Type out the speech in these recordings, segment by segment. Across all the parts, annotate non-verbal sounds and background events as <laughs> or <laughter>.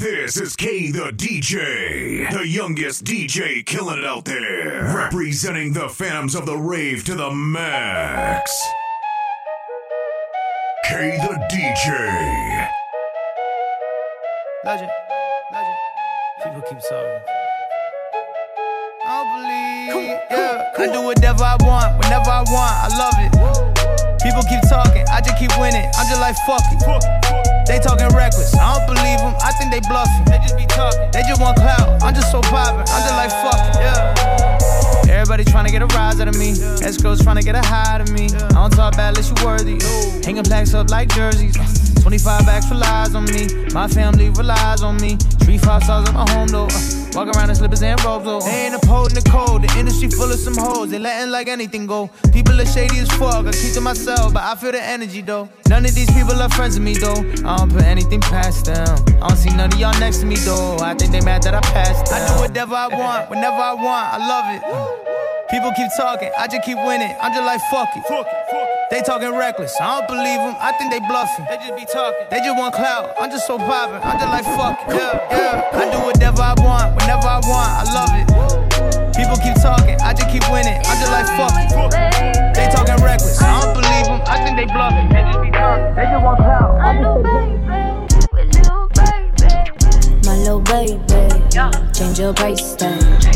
This is K the DJ, the youngest DJ killing it out there, representing the Phantoms of the Rave to the max. K the DJ. Legend, legend. People keep talking. I don't believe, yeah. I do whatever I want, whenever I want. I love it. People keep talking, I just keep winning. I'm just like fuck it. They talking reckless, I don't believe them. I think they bluffing. They just be talking. They just want clout. I'm just so poppin'. I'm just like fuckin'. yeah. Everybody trying to get a rise out of me. Escrows trying to get a high out of me. I don't talk bad unless you worthy. Hanging plaques up like jerseys. 25 extra lies on me. My family relies on me. Three five stars at my home though. Walk around in slippers and robes though. They ain't upholding the code. The industry full of some hoes. They letting like anything go. People are shady as fuck. I keep to myself, but I feel the energy though. None of these people are friends with me though. I don't put anything past them. I don't see none of y'all next to me though. I think they mad that I passed. Them. I do whatever I want, whenever I want. I love it. People keep talking, I just keep winning. I'm just like fuck it. They talking reckless, I don't believe them. I think they bluffing. They just be talking. They just want clout. I'm just so poppin'. I'm just like fuck it. Yeah, yeah. I do whatever I want, whenever I want. I love it. People keep talking, I just keep winning. I'm just like fuck it. They talking reckless, I don't believe them. I think they bluffing. They just be talking. They just want clout. I'm just My little baby, my little baby, change your price tag.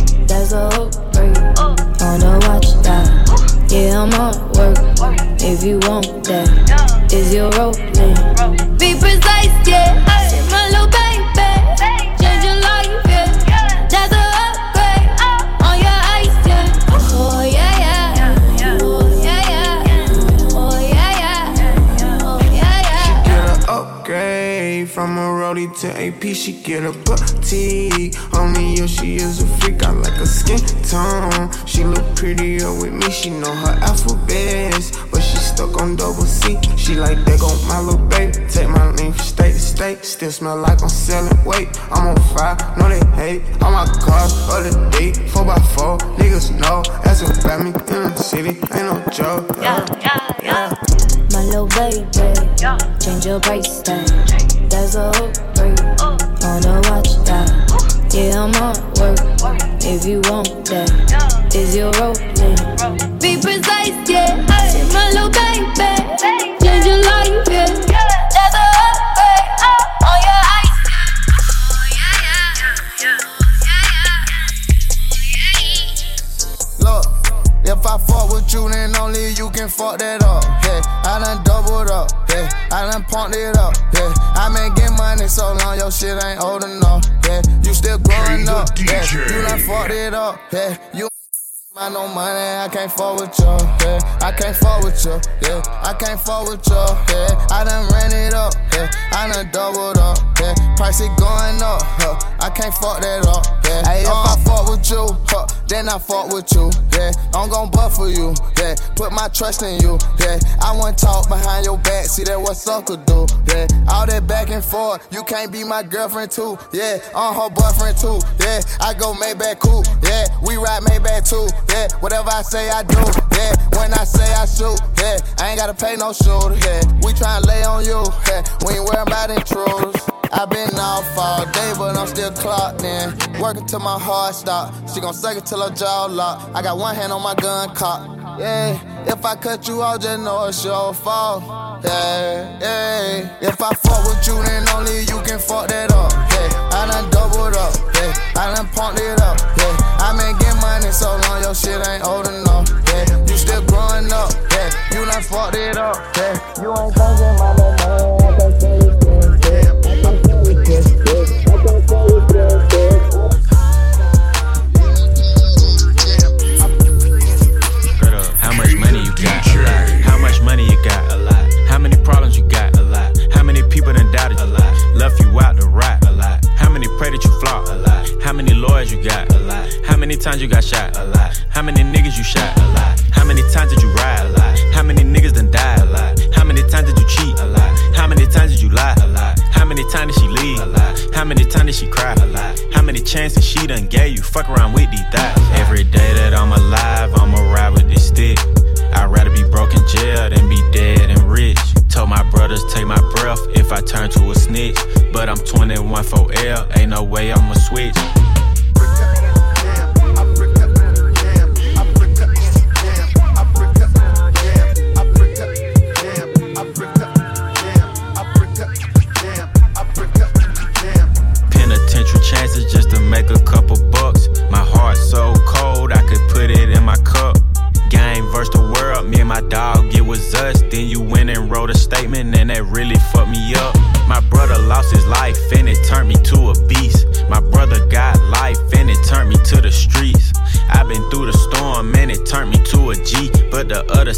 If you want that, is your name? Be precise, yeah. My little baby, change your life, yeah. That's a upgrade. On your ice. Oh yeah, yeah. Oh yeah, yeah. Oh yeah, yeah. Oh yeah, yeah. Get an upgrade from a roadie to AP. She get a smell like I'm selling weight. You can fuck that up. Yeah, I done doubled up. Yeah, I done pumped it up. Yeah, I been getting money so long, your shit ain't old enough. Yeah, you still growing up. Yeah, you done fucked it up. Yeah, you. I no money, I can't fuck with you, yeah. I can't fuck with you, yeah. I can't fuck with you, yeah. I done ran it up, yeah. I done doubled up, yeah. Price it going up, huh. I can't fuck that up, yeah. Hey, if I uh. fuck with you, huh, then I fuck with you, yeah. I'm gon' buff for you, yeah. Put my trust in you, yeah. I want talk behind your back, see that what sucker do, yeah. All that back and forth, you can't be my girlfriend too, yeah. I'm her boyfriend too, yeah. I go Maybach cool, yeah. We ride Maybach too, yeah. Whatever I say, I do, yeah. When I say I shoot, yeah. I ain't gotta pay no shooter, yeah. We tryna lay on you, yeah. We ain't worried about intruders. I been off all day, but I'm still clocked in. Working till my heart stop. She gon' suck it till her jaw lock. I got one hand on my gun cock. Yeah, if I cut you off, just know it's your fault. Yeah, yeah. If I fuck with you, then only you can fuck that up. Yeah, I done doubled up. Yeah, I done pumped it up. Yeah, I been getting money so long, your shit ain't old enough. Yeah, you still growing up. Yeah, you done fucked it up. Yeah, you ain't thinking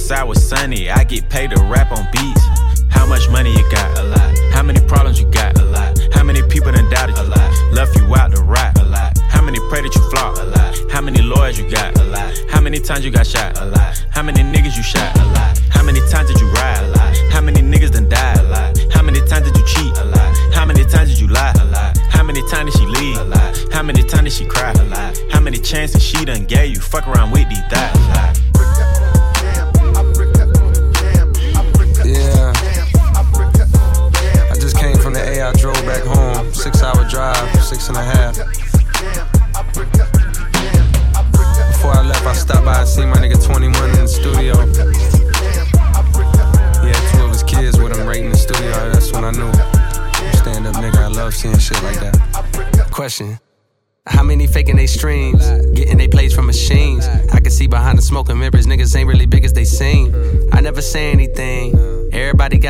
side was sunny, I get paid to rap on beats. How much money you got? A lot. How many problems you got? A lot. How many people done doubted you? A lot. Left you out to rot? A lot. How many pray that you flop? A lot. How many lawyers you got? A lot. How many times you got shot? A lot. How many niggas you shot? A lot. How many times did you ride? A lot. How many niggas done died? A lot. How many times did you cheat? A lot. How many times did you lie? A lot. How many times did she leave? A lot. How many times did she cry? A lot. How many chances she done gave you? Fuck around with these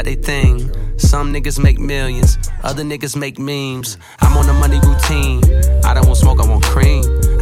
Their thing. Some niggas make millions, other niggas make memes. I'm on the money routine. I don't want smoke, I want cream.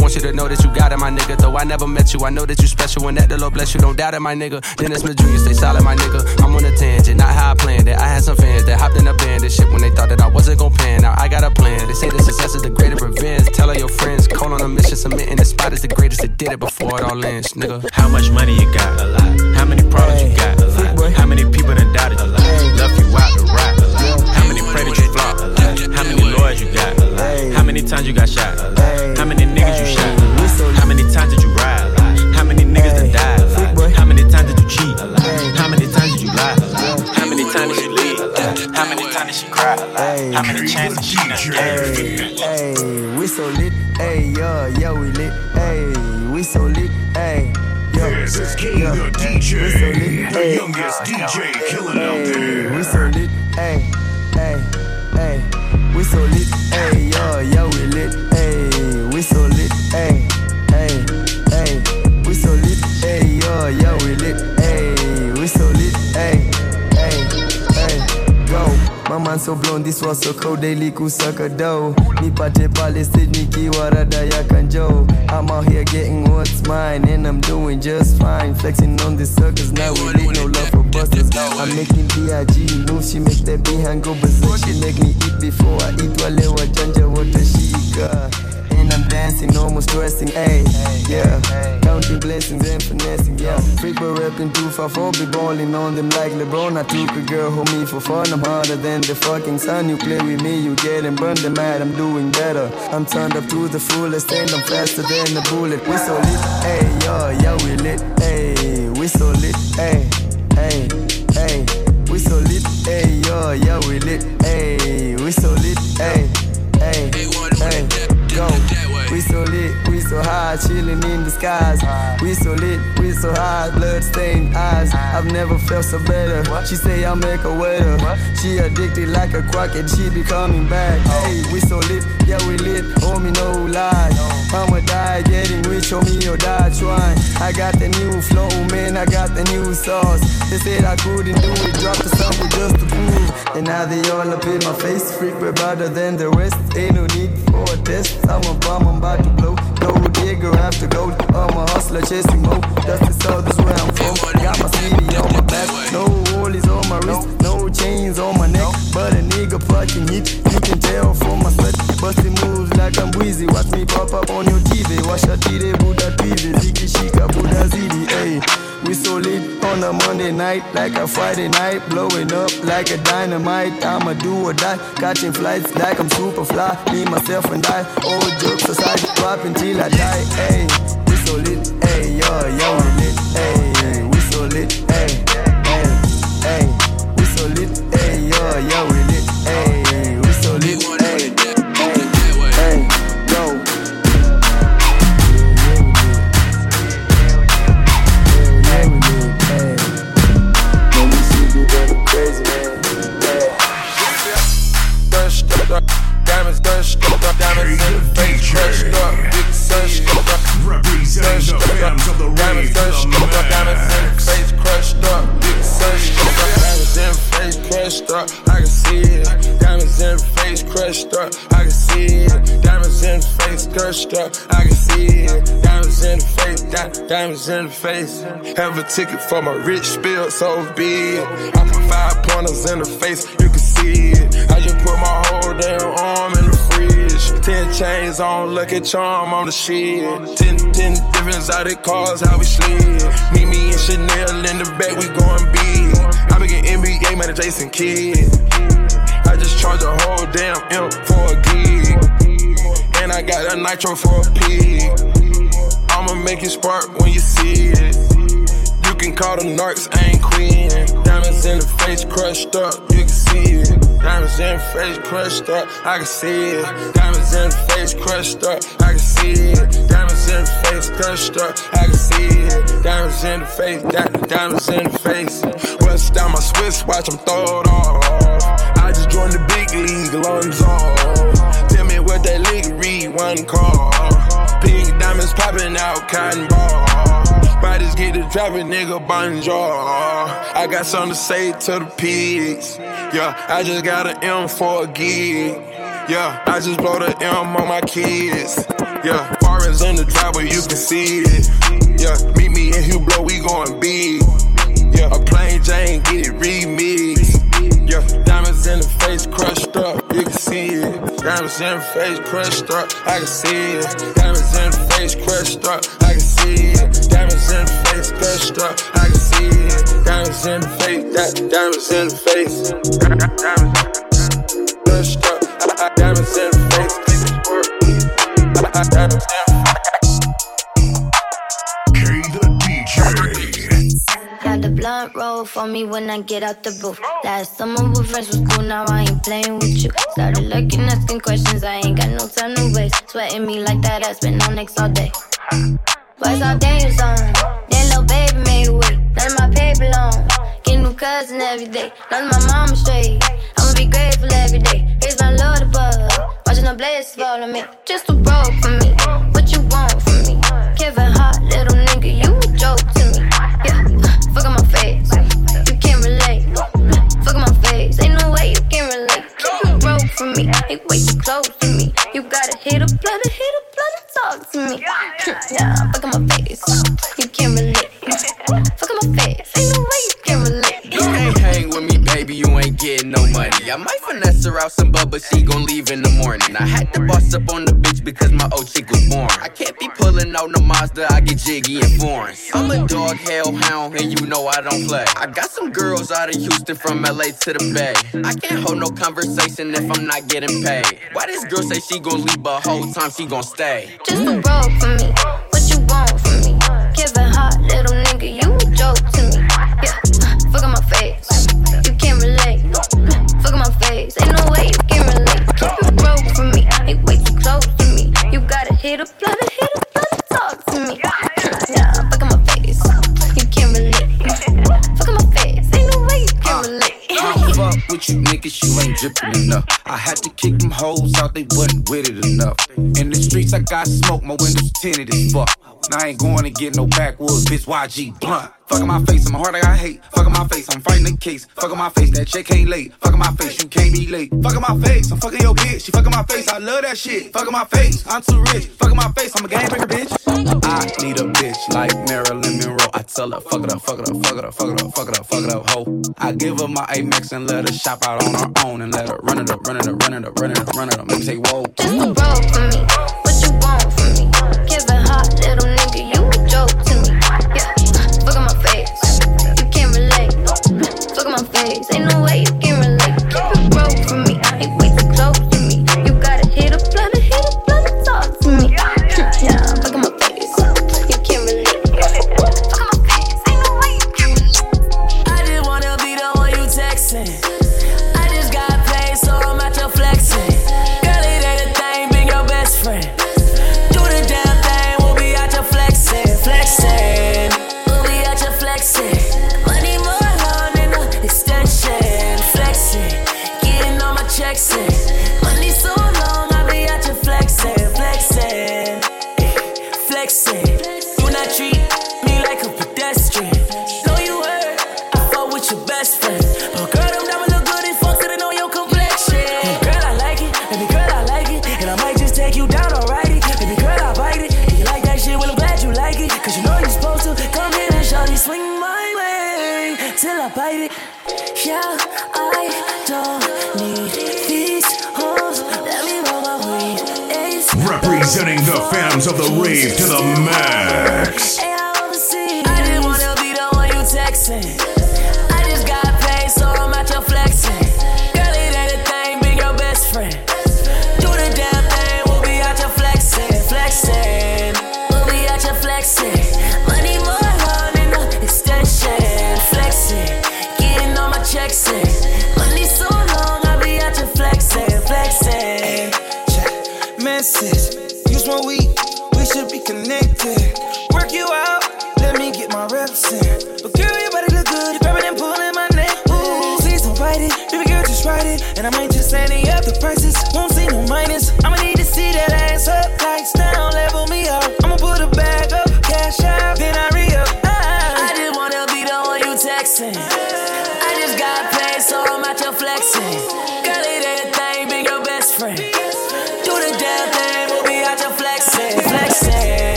want you to know that you got it, my nigga. Though I never met you, I know that you special and that the Lord bless you. Don't doubt it, my nigga. Dennis Smith Jr., stay solid, my nigga. I'm on a tangent, not how I planned it. I had some fans that hopped in a band this shit when they thought that I wasn't gon' pan. Now I got a plan. They say the success is the greatest revenge. Tell all your friends, call on a mission, submitting the spot is the greatest that did it before it all ends, nigga. How much money you got? A lot. How many problems you got? A lot. How many people done doubted you? A lot. Left you out the rot? A lot. How many pray that you flop? A lot. How many lawyers you got? A lot. How many times you got shot? How many niggas you shot? How many times did you ride? How many niggas done died? How many times did you cheat? How many times did you lie? How many times did she leave? How many times did she cry? How many chances she done gave? Hey, we so lit, hey, yeah, yeah, we lit, hey, we so lit, hey, yeah. This is King yeah. the DJ, We so lit, the hey, youngest DJ killing out there. we so lit, hey, hey, hey, we so lit, hey, yeah, yeah, so blown, this was so cold, daily kusaka dough. Nipate pale stage nikiwa rada ya kanjo. I'm out here getting what's mine, and I'm doing just fine. Flexing on the circus, now we lit, no love for busters. I'm making B.I.G. moves, she make that behind go berserk. She make me eat before I eat, wale wa janja watashika. And I'm dancing, almost dressing, ayy, yeah. Counting blessings and finessing, yeah. But rapping too far for be balling on them like LeBron. I took a girl, hold me for fun. I'm harder than the fucking sun. You play with me, you getting burned. The mad, I'm doing better. I'm turned up to the fullest, and I'm faster than a bullet. We so lit, ayy, yeah, yeah, we lit, ayy. We so lit, ayy, ayy, ayy. We so lit, ayy, yeah, yeah, we lit, ayy. We so lit, ayy, ayy, ayy. Go. We so lit, we so high, chilling in the skies. We so lit, we so high, blood stained eyes. I've never felt so better. She say I'll make her wetter. She addicted like a crack and she be coming back. Hey, we so lit, yeah we lit, homie no lie. I'ma die getting rich, homie or die trying. I got the new flow, man, I got the new sauce. They said I couldn't do it, dropped the sample just to prove. And now they all up in my face, freak, we're better than the rest. Ain't no need for a test. I'm a bomb, I'm to blow. Go nigga after gold. I'm a hustler chasing mo. That's the south, is where I'm from. Got my city on my back. No rollies on my wrist. No chains on my neck. But a nigga fucking hit. You can tell from my sweat. Busting moves like I'm Weezy. Watch me pop up on your TV. Watch a tire Buddha TV. Ziki Shika Buddha Zidi. Hey. We so lit on a Monday night, like a Friday night, blowing up like a dynamite. I'ma do or die, catching flights like I'm super fly. Me, myself, and I. All jokes aside, dropping till I die. Hey, we so lit, hey, yo, yo, we lit, hey, we so lit, hey, hey, hey, we so lit, hey, yo, yo, we lit, hey, we so lit, hey, hey, hey, yo. Yeah, we lit, hey. Let me see you going crazy, man. Hey. Crushed up, diamonds crushed up, diamonds in the face crushed Representing the Phantoms of the Rave to Diamonds the crushed up, diamonds in the face crushed up. Diamonds in face crushed up, I can see it. Diamonds in the face crushed up, I can see it. Diamonds in the face crushed up, I can see it. Diamonds in the face, di- diamonds in the face. Have a ticket for my rich spill, so be it. I put five pointers in the face, you can see it. I just put my whole damn arm in fridge. Ten chains on, lucky charm on the shit. Ten, ten different exotic cars, how we slid. Meet me and Chanel in the back, we going big. I be getting NBA, man, Jason Kidd. I just charge a whole damn M for a gig. And I got a nitro for a pig. I'ma make it spark when you see it. Can call them narcs, I ain't queen. Diamonds in the face crushed up, you can see it. Diamonds in the face crushed up, I can see it. Diamonds in the face crushed up, I can see it. Diamonds in the face crushed up, I can see it. Diamonds in the face, di- diamonds in the face. West down my Swiss watch, I'm throw it off. I just joined the big league, lungs off. Tell me what that league read, one call. Pink diamonds popping out, cotton ball. Bodies get the dropping, nigga, bonjour. I got something to say to the pigs. Yeah, I just got an M for a gig. Yeah, I just blow the M on my kids. Yeah, foreigns in the driveway, you can see it. Yeah, meet me in Hublot, we going big. Yeah, a plain Jane, get it remixed. Yeah, diamonds in the face crushed up, you can see it. Diamonds in the face crushed up, I can see it. Diamonds in the face crushed up, I in the face crushed up, I can see it. Diamonds in the face, di- diamonds in the face. Diamonds I- diamonds in the face. I- I- Diamonds in the K the blunt roll for me when I get out the booth. Last summer we friends was cool, now I ain't playing with you. Started looking, asking questions, I ain't got no time to waste. Sweating me like that, I spend on next all day. What's all dance on? That little baby made wait. None of my paper long. Get new cousin every day. None of my mama straight. I'ma be grateful every day. Here's my Lord above. Watching the fall on me. Just too broke for me. What you want from me? Kevin Hart, little nigga, you a joke to me. For me. Ain't way too close to me. You gotta hit a blood, hit a blood, and talk to me. Yeah, fuck on my face. You can't relate. <laughs> Fuck my face. Ain't no way hang with me, baby, you ain't getting no money. I might finesse her out some bub, but she gon' leave in the morning. I had to boss up on the bitch because my old chick was born. I can't be pulling out no Mazda, I get jiggy and foreign. I'm a dog hellhound, and you know I don't play. I got some girls out of Houston from LA to the Bay. I can't hold no conversation if I'm not getting paid. Why this girl say she gon' leave, but whole time she gon' stay? Just a broke for me. Hit a blood, hit a blood, talk to me. Yeah, fuck on my face. You can't relate. <laughs> Fuck on my face. Ain't no way you can uh, relate. Can't fuck with you niggas, you ain't drippin' enough. I had to kick them hoes out, they wasn't with it enough. In the streets, I got smoke, my windows tinted as fuck. Now I ain't going to get no backwoods, bitch. YG blunt. Fuck my face, I'm hard, I got hate. Fuck my face, I'm fighting the case. Fuck my face, that chick ain't late. Fuck my face, you can't be late. Fuck my face, I'm fucking your bitch. She fucking my face, I love that shit. Fuck my face, I'm too rich. Fuck my face, I'm a gang breaker, bitch. I need a bitch like Marilyn Monroe. I tell her, fuck it up, fuck it up, fuck it up, fuck it up, fuck it up, fuck it up, ho. I give her my Amex and let her shop out on her own and let her run it up, run it up, run it up, run it up, run it up. Make me say, whoa. Just a roll for me. What you want from me? Kevin Hart, little Face. Ain't no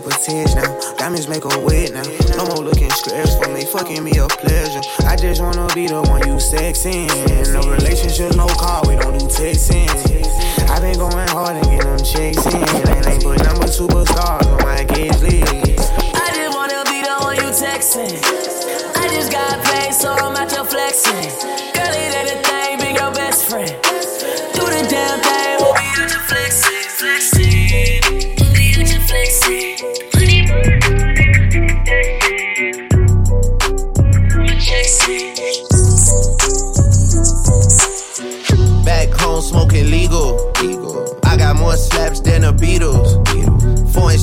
to potential now, diamonds make a wet now. No more looking scraps for me, fucking me a pleasure. I just wanna be the one you sexing. No relationships, no call, we don't do texting. i been going hard and getting them checks in. Ain't ain't put number superstars on my gauge list. I just wanna be the one you texting. I just got paid, so I'm out your flexing. Girl, it ain't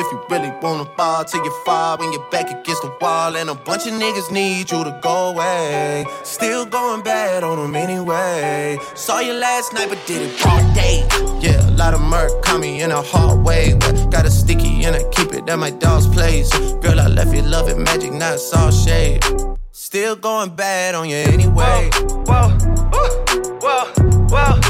If you really wanna ball till you fall when you're back against the wall. And a bunch of niggas need you to go away. Still going bad on them anyway. Saw you last night, but did it broad day. Yeah, a lot of murk caught me in a hard way. But got a sticky and I keep it at my dog's place. Girl, I left you love it magic, not saw shade. Still going bad on you anyway. Whoa, whoa, whoa, whoa.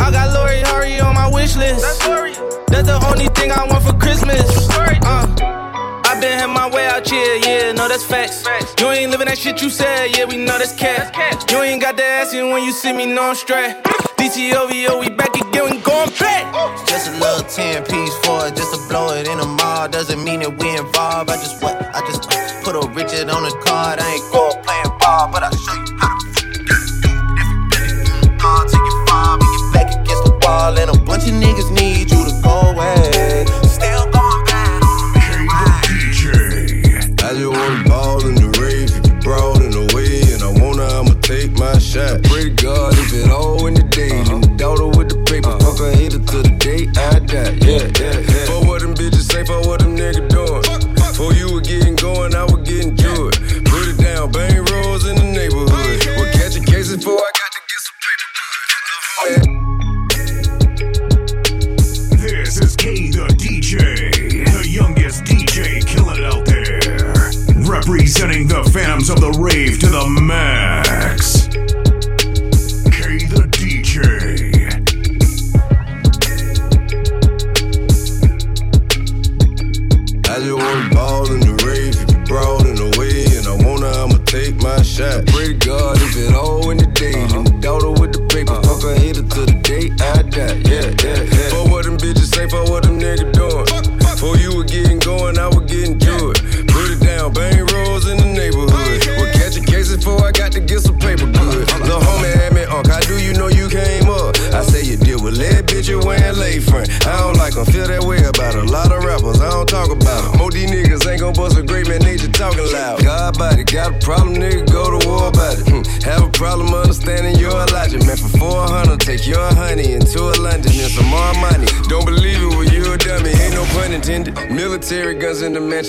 I got Lori Harvey on my wish list. That's Lori. That's the only thing I want for Christmas. Uh. I been had my way out here, yeah, no, that's facts. facts. You ain't living that shit you said, yeah, we know that's cat. You ain't got that ass in when you see me, no, I'm straight. DTOVO, we back again, we going back. Just a little 10 piece for it, just to blow it in the mall. Doesn't mean that we involved. I just what? I just put a Richard on the card. I ain't all in the day, uh-huh. daughter with the paper, uh-huh. fuck a hater till the day I die. Yeah,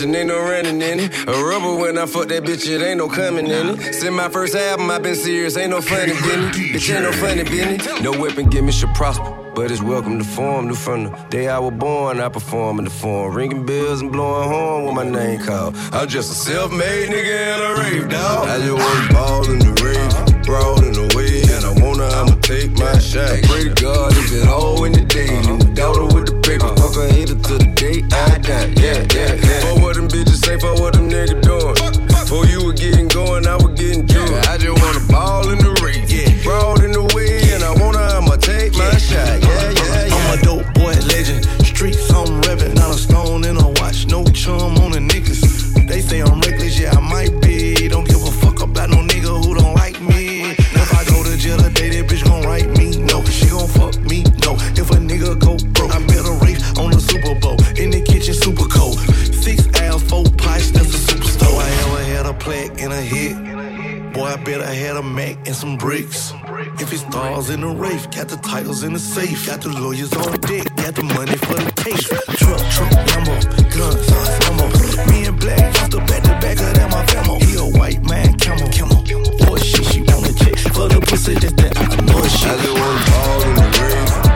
ain't no running in it. A rubber when I fuck that bitch, it ain't no coming in it. Since my first album, i been serious, ain't no funny business. Bitch, ain't no funny business. No weapon, give me should prosper. But it's welcome to form. New from the day I was born, I perform in the form. Ringing bells and blowing horn with my name called. I'm just a self made nigga and a rave dog. I just wanna ball in the rave, broad in the way. And I wanna, I'ma take my shot. Pray to God if it all in the day. The daughter with the paper, fuck a hater till the day I die. Yeah, yeah, yeah. For what them bitches say, for what them niggas doing. For you were getting going, I was getting to it. I just wanna ball in the rave, yeah. broad in the way. And I wanna, I'ma take my shot. Yeah, yeah, yeah. I'm a dope boy legend. Streets, I'm revving. Not a stone in a watch. No chum bet I had a Mac and some bricks. If it's stars in the race, got the titles in the safe. Got the lawyers on deck, got the money for the case. Truck, truck, Lambo, guns, ammo. Me and Black used to back to back of them, my famo. He a white man, camel, camel. Boy, shit, she wanna check for the pussy, that's that I know shit. I just wanna ball in the rave,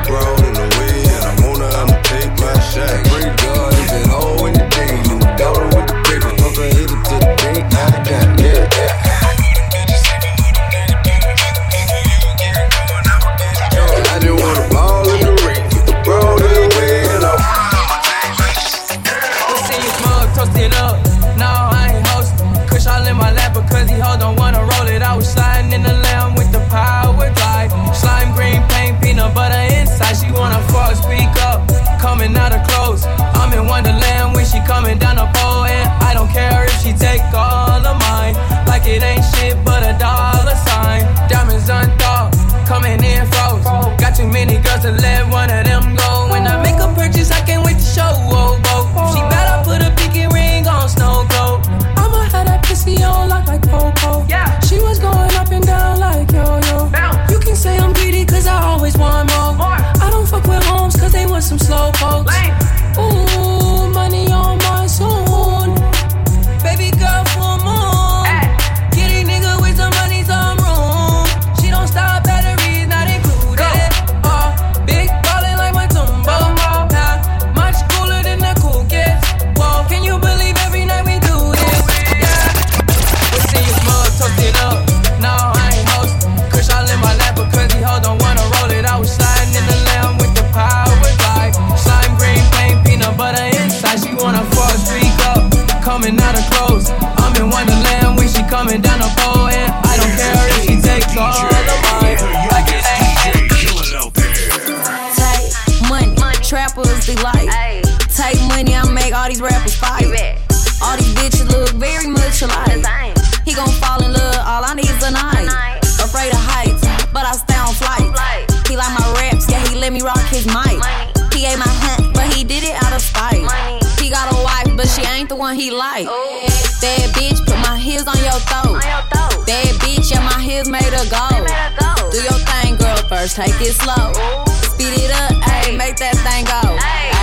take it slow. Speed it up, ayy, make that thing go.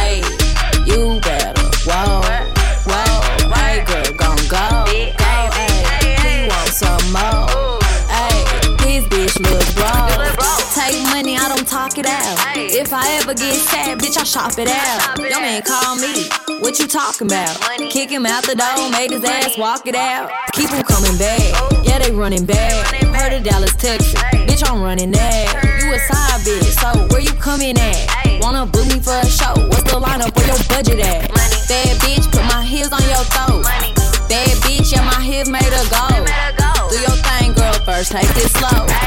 Ayy, you better whoa, whoa, ayy, girl, gon' go, go, ayy. He want some more, ayy. His bitch look broke. Take money, I don't talk it out. If I ever get sad, bitch, I shop it out. Your man call me, what you talking about? Kick him out the door, made his ass walk it out. Keep him coming back, yeah, they running back. Heard of Dallas, Texas, bitch, I'm running that. You a side bitch, so where you coming at? Wanna book me for a show? What's the lineup? Where your budget at? Money. Bad bitch, put my heels on your throat. Bad bitch, yeah, my heels made a go. Do your thing, girl, first take it slow.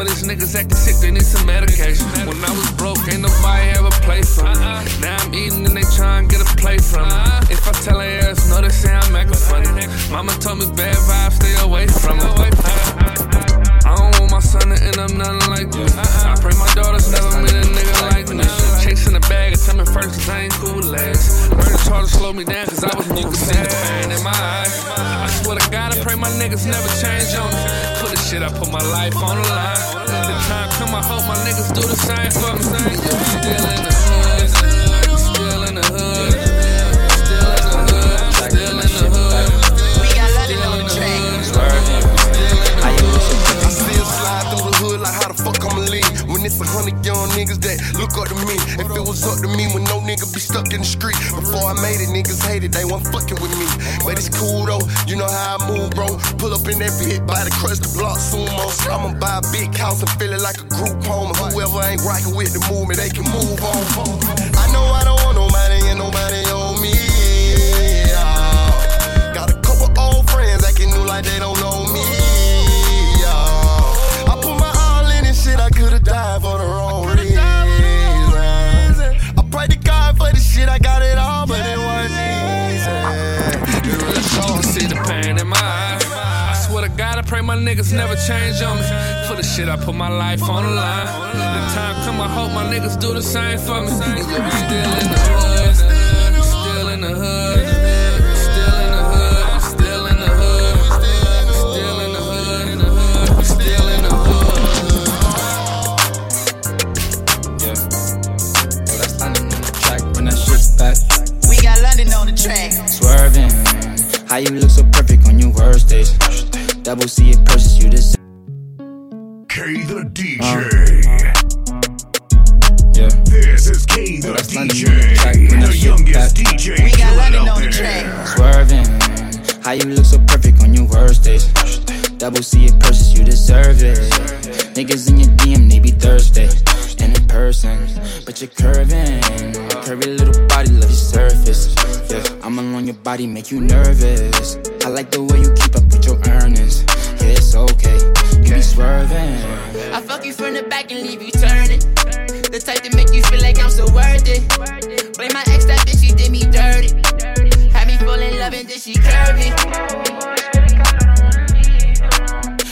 I these niggas acting sick, they need some medication. When I was broke, ain't nobody ever played for me. Now I'm eating and they try and get a play from me. If I tell their ass no, they say I'm acting funny. Mama told me bad vibes, stay away from it. I don't want my son to end up nothing like this. I pray my daughters never meet a nigga like me. Chasing the bag and tell me first cause I ain't cool legs. Murder charge to slow me down cause I was new. You see the pain in my eyes. I swear to God, I pray my niggas never change on me. For the shit, I put my life on the line. Hope my niggas do the same for me. Pull up in that pit, buy the crust, the block sumo I'ma buy a big house and feel it like a group home. Whoever ain't rockin' with the movement, they can move on. I know I don't want nobody and nobody on me. Got a couple old friends acting new like they don't know pray my niggas never change on me. For the shit, I put my life on the line. The time come, I hope my niggas do the same for me. Still in the hood. Still in the hood. Still in the hood. Still in the hood. Still in the hood. Still in the hood. Yeah. That's on the track when that shit's back. We got London on the track. Swerving. How you look so perfect on your worst. Double C it purchase you this. K the DJ. Uh. Yeah. This is K the that's London DJ. on the track The youngest back. DJ We got London on the track. Swerving. How you look so perfect on your worst days. Double C it purchase you deserve it. Niggas in your DM, they be thirsty. And in person, but you're curving. Curvy little body, love your surface. Yeah, I'm along your body, make you nervous. I like the way you it's okay. You be swerving. I fuck you from the back and leave you turning. The type to make you feel like I'm so worth it. Blame my ex, that bitch, she did me dirty. Had me fall in love and then she curvy.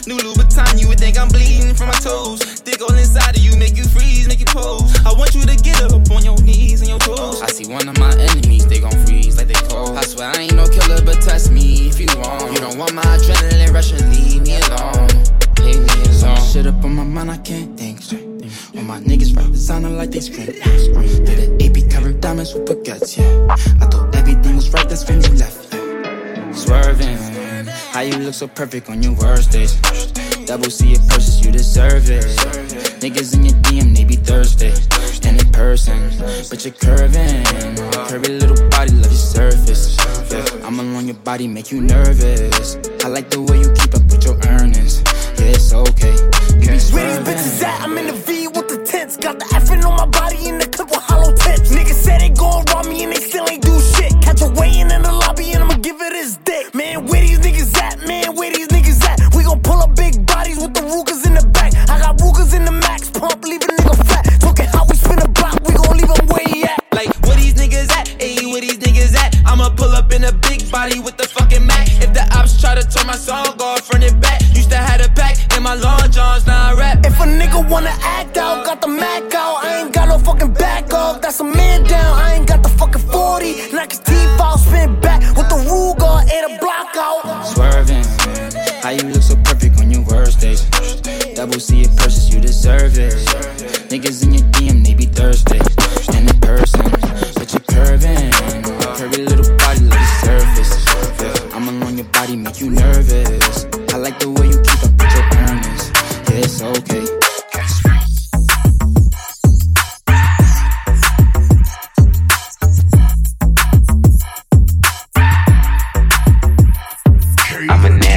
New Louboutin, you would think I'm bleeding from my toes. Dig all inside of you, make you freeze, make you pose. I want you to get up on your knees and your toes. I see one of my enemies, they gon' freeze like they cold. I swear I ain't no killer, but test me if you want. You don't want my adrenaline rushing, leave me alone. Leave me alone. Shit up on my mind, I can't think straight. All my niggas Sounding like they scream. Did an AP covered diamonds with baguettes, yeah. I thought everything was right, that's when you left. Yeah. Swerving, how you look so perfect on your worst days. Double C it purchase, you deserve it. Niggas in your DM, they be thirsty. And in person, but you're curving. Curvy little body, love your surface. Yeah, I'm along your body, make you nervous. I like the way you keep up with your earnings. Yeah, it's okay. You be Where these bitches at? I'm in the V with the tents. Got the effing on my body in the clip with hollow tips. Niggas said they gon' rob me and they still ain't do shit. Catch a weighing in the lobby and I'ma give it wanna act out, got the Mac out. I ain't got no fucking back off. That's a man down. I ain't got the fucking 40. Knock his teeth out, spin back with the Ruger, and a block out. Swerving, how you look so perfect on your worst days. Double C it purchase, you deserve it. Niggas in your DM,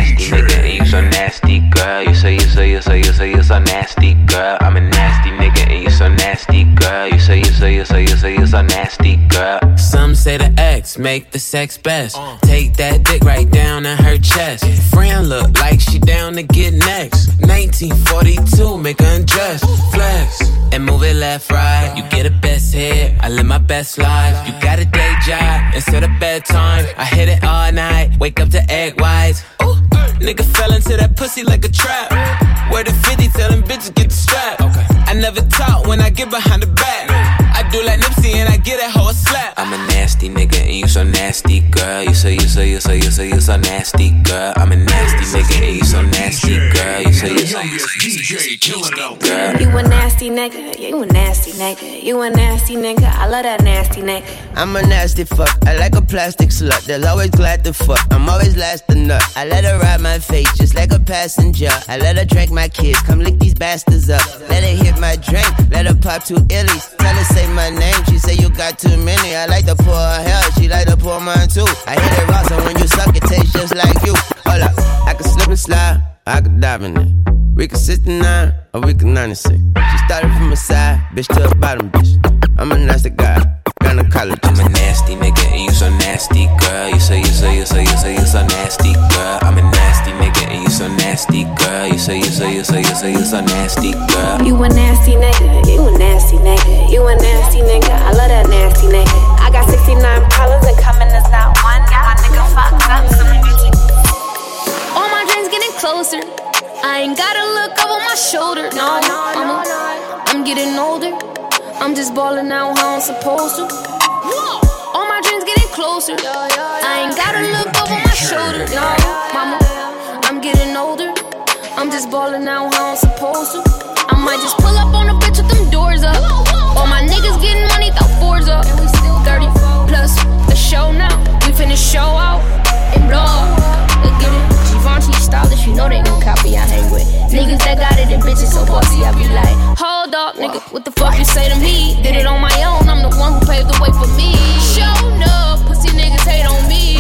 nasty nigga you so nasty, girl. You say you say you say you say you so nasty, girl. I'm a nasty nigga and you so nasty, girl. You say you say you say you say you so nasty, girl. Some say the X make the sex best. Take that dick right down in her chest. Friend look like she down to get next. 1942, make her undress. Flex and move it left, right. You get a best hit. I live my best life. You got a day job instead of bedtime. I hit it all night. Wake up to egg whites. Ooh, nigga fell into that pussy like a trap. Where the 50 tell them bitches get the strap. I never talk when I get behind the back. I do like Nipsey and I get that hoe a slap. I'm a nasty nigga and you so nasty, girl. You say you say you say you say you so nasty, girl. I'm a nasty nigga and you so nasty, girl. You say you say you say DJ killing out girl. You a nasty nigga, you a nasty nigga, you a nasty nigga, I love that nasty nigga. I'm a nasty fuck. I like a plastic slut. They're always glad to fuck. I'm always last to nut. I let her ride my face just like a passenger. I let her drink my kids. Come lick these bastards up. Let her hit my drink. Let her pop two illies. Tell her say my name. She say you got too many. I like to pour her hell. She like to pour mine too. I hit it raw, so when you suck, it tastes just like you. Hold up. I can slip and slide. I can dive in it. We can 69 or we can 96. She started from a side, bitch to a bottom, bitch. Say you say you say you say so nasty, girl. You a nasty nigga, you a nasty nigga, you a nasty nigga, I love that nasty nigga. I got 69 problems and coming is not one. Get my nigga fucked up, so All my dreams getting closer. I ain't gotta look over my shoulder. No, I'm, a, I'm getting older. I'm just balling out how I'm supposed to. All my dreams getting closer. I ain't gotta look over my shoulder. No, mama, I'm getting older. I'm just balling out how I'm supposed to. I might just pull up on a bitch with them doors up. All my niggas getting money, throw fours up. 30 plus the show now. We finna show out and blow up. Look at it. Givenchy stylish, you know they gon' copy I hang with. Niggas that got it and bitches so bossy, I be like, hold up, nigga, what the fuck you say to me? Did it on my own, I'm the one who paved the way for me. Show up, pussy niggas hate on me.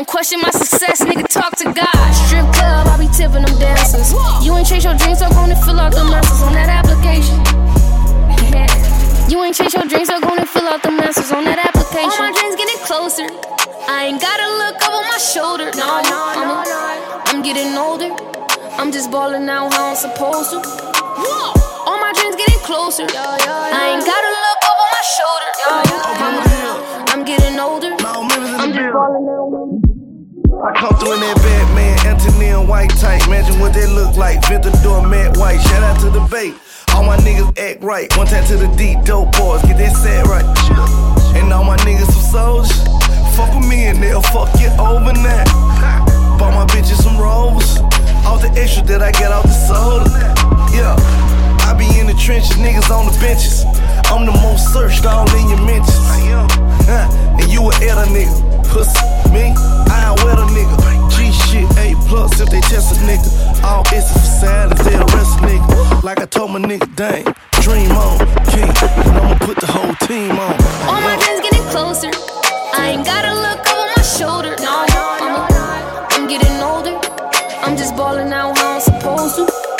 Don't question my success, nigga, talk to God. Strip club, I be tipping them dancers. You ain't chase your dreams, so gonna fill out the answers on that application. <laughs> You ain't chase your dreams, so gonna fill out the answers on that application. All my dreams getting closer. I ain't gotta look over my shoulder. No, no, no, I'm getting older. I'm just balling out how I'm supposed to. All my dreams getting closer. I ain't gotta look over my shoulder. I'm getting older. I'm just balling out. I come through in that Batman, Anthony and white tight. Imagine what they look like. Ventador, Matt White. Shout out to the bait. All my niggas act right. One time to the D, dope boys. Get that set right. And all my niggas some soldiers. Fuck with me and they'll fuck you over now. Bought my bitches some rolls. All the extra that I get off the soda. Yeah. I be in the trenches, niggas on the benches. I'm the most searched all in your mentions. and you a editor nigga. Pussy, me, I ain't with a nigga. G shit, A plus if they test a nigga. All is for silence, they arrest a nigga. Like I told my nigga, dang, dream on, king. And I'ma put the whole team on. All my friends getting closer. I ain't gotta look over my shoulder. Nah, no, I'm, a, I'm getting older. I'm just balling out how I'm supposed to.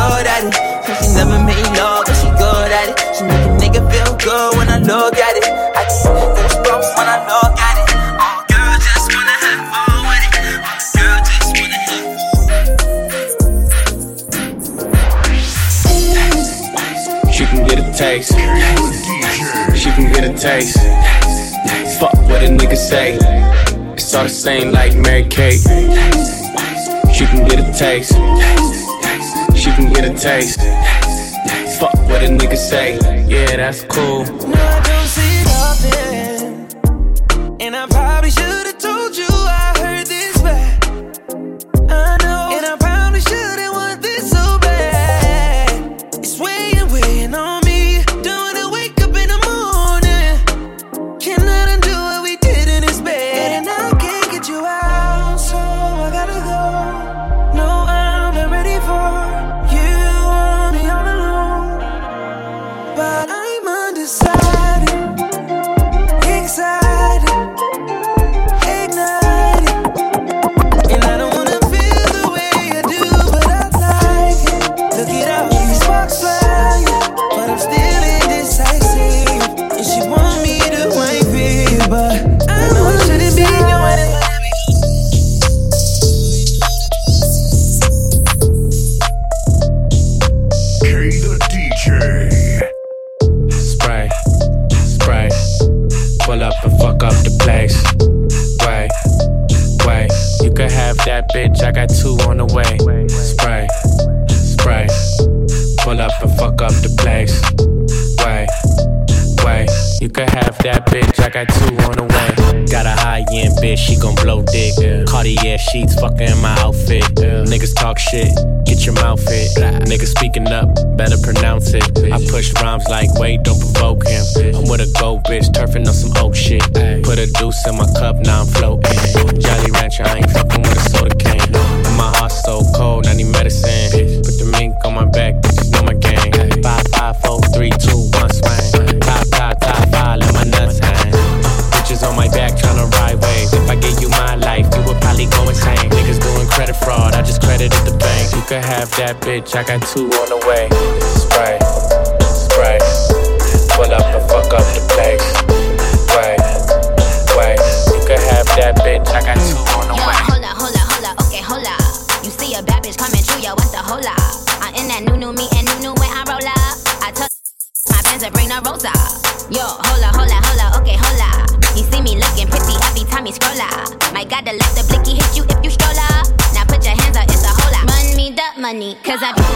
good at it. She never made love, but she good at it. She make a nigga feel good when I look at it. I get goosebumps when I look at it. Oh, girl, just wanna have fun with it. Oh, girl, just wanna have She can get a taste. She can get a taste. Fuck what a nigga say. It's all the same like Mary Kate. She can get a taste. She can get a taste. Fuck what a nigga say. Yeah, that's cool. Shit, get your mouth hit. Niggas speaking up, better pronounce it. I push rhymes like, wait, don't provoke him. I'm with a gold bitch, turfing on some old shit. Put a deuce in my cup, now I'm floating. Jolly Rancher, I ain't fucking with a soda can. My heart's so cold, I need medicine. Put the mink on my back, bitches know my game. Five, five, four, three, two, one. Fraud, I just credited the bank. You could have that bitch, I got two on the way. Spray, spray. Pull up and fuck up the place. cause I.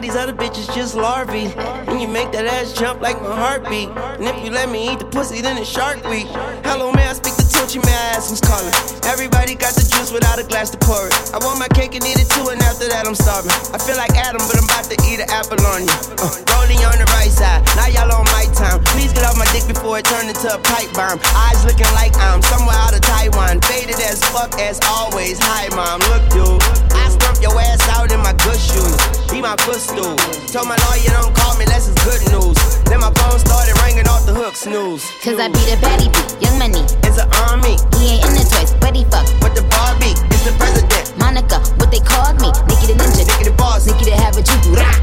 All these other bitches just larvae. When you make that ass jump like my heartbeat. And if you let me eat the pussy, then it's Shark Week. Hello, man, I speak the Tucci, may I ask who's calling? Everybody got the juice without a glass to pour it. I want my cake and eat it too, and after that, I'm starving. I feel like Adam, but I'm about to eat an apple on you. Uh, rolling on the right side, now y'all on my time. Please get off my dick before it turn into a pipe bomb. Eyes looking like I'm somewhere out of Taiwan. Faded as fuck as always. Hi, mom, look, dude. I your ass out in my good shoes. Be my footstool. Told my lawyer don't call me unless it's good news. Then my phone started ringing off the hook, snooze. Cause I beat the baddie beat, young money. It's an army. He ain't in the choice, but he fuck. With the Barbie, it's the president. Monica, what they called me. Nicki the ninja. Nicki the boss. Nicki the have a you do that.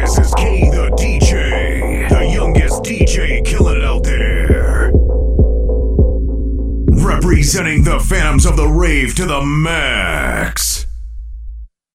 This is Kane. Presenting the Phantoms of the Rave to the max.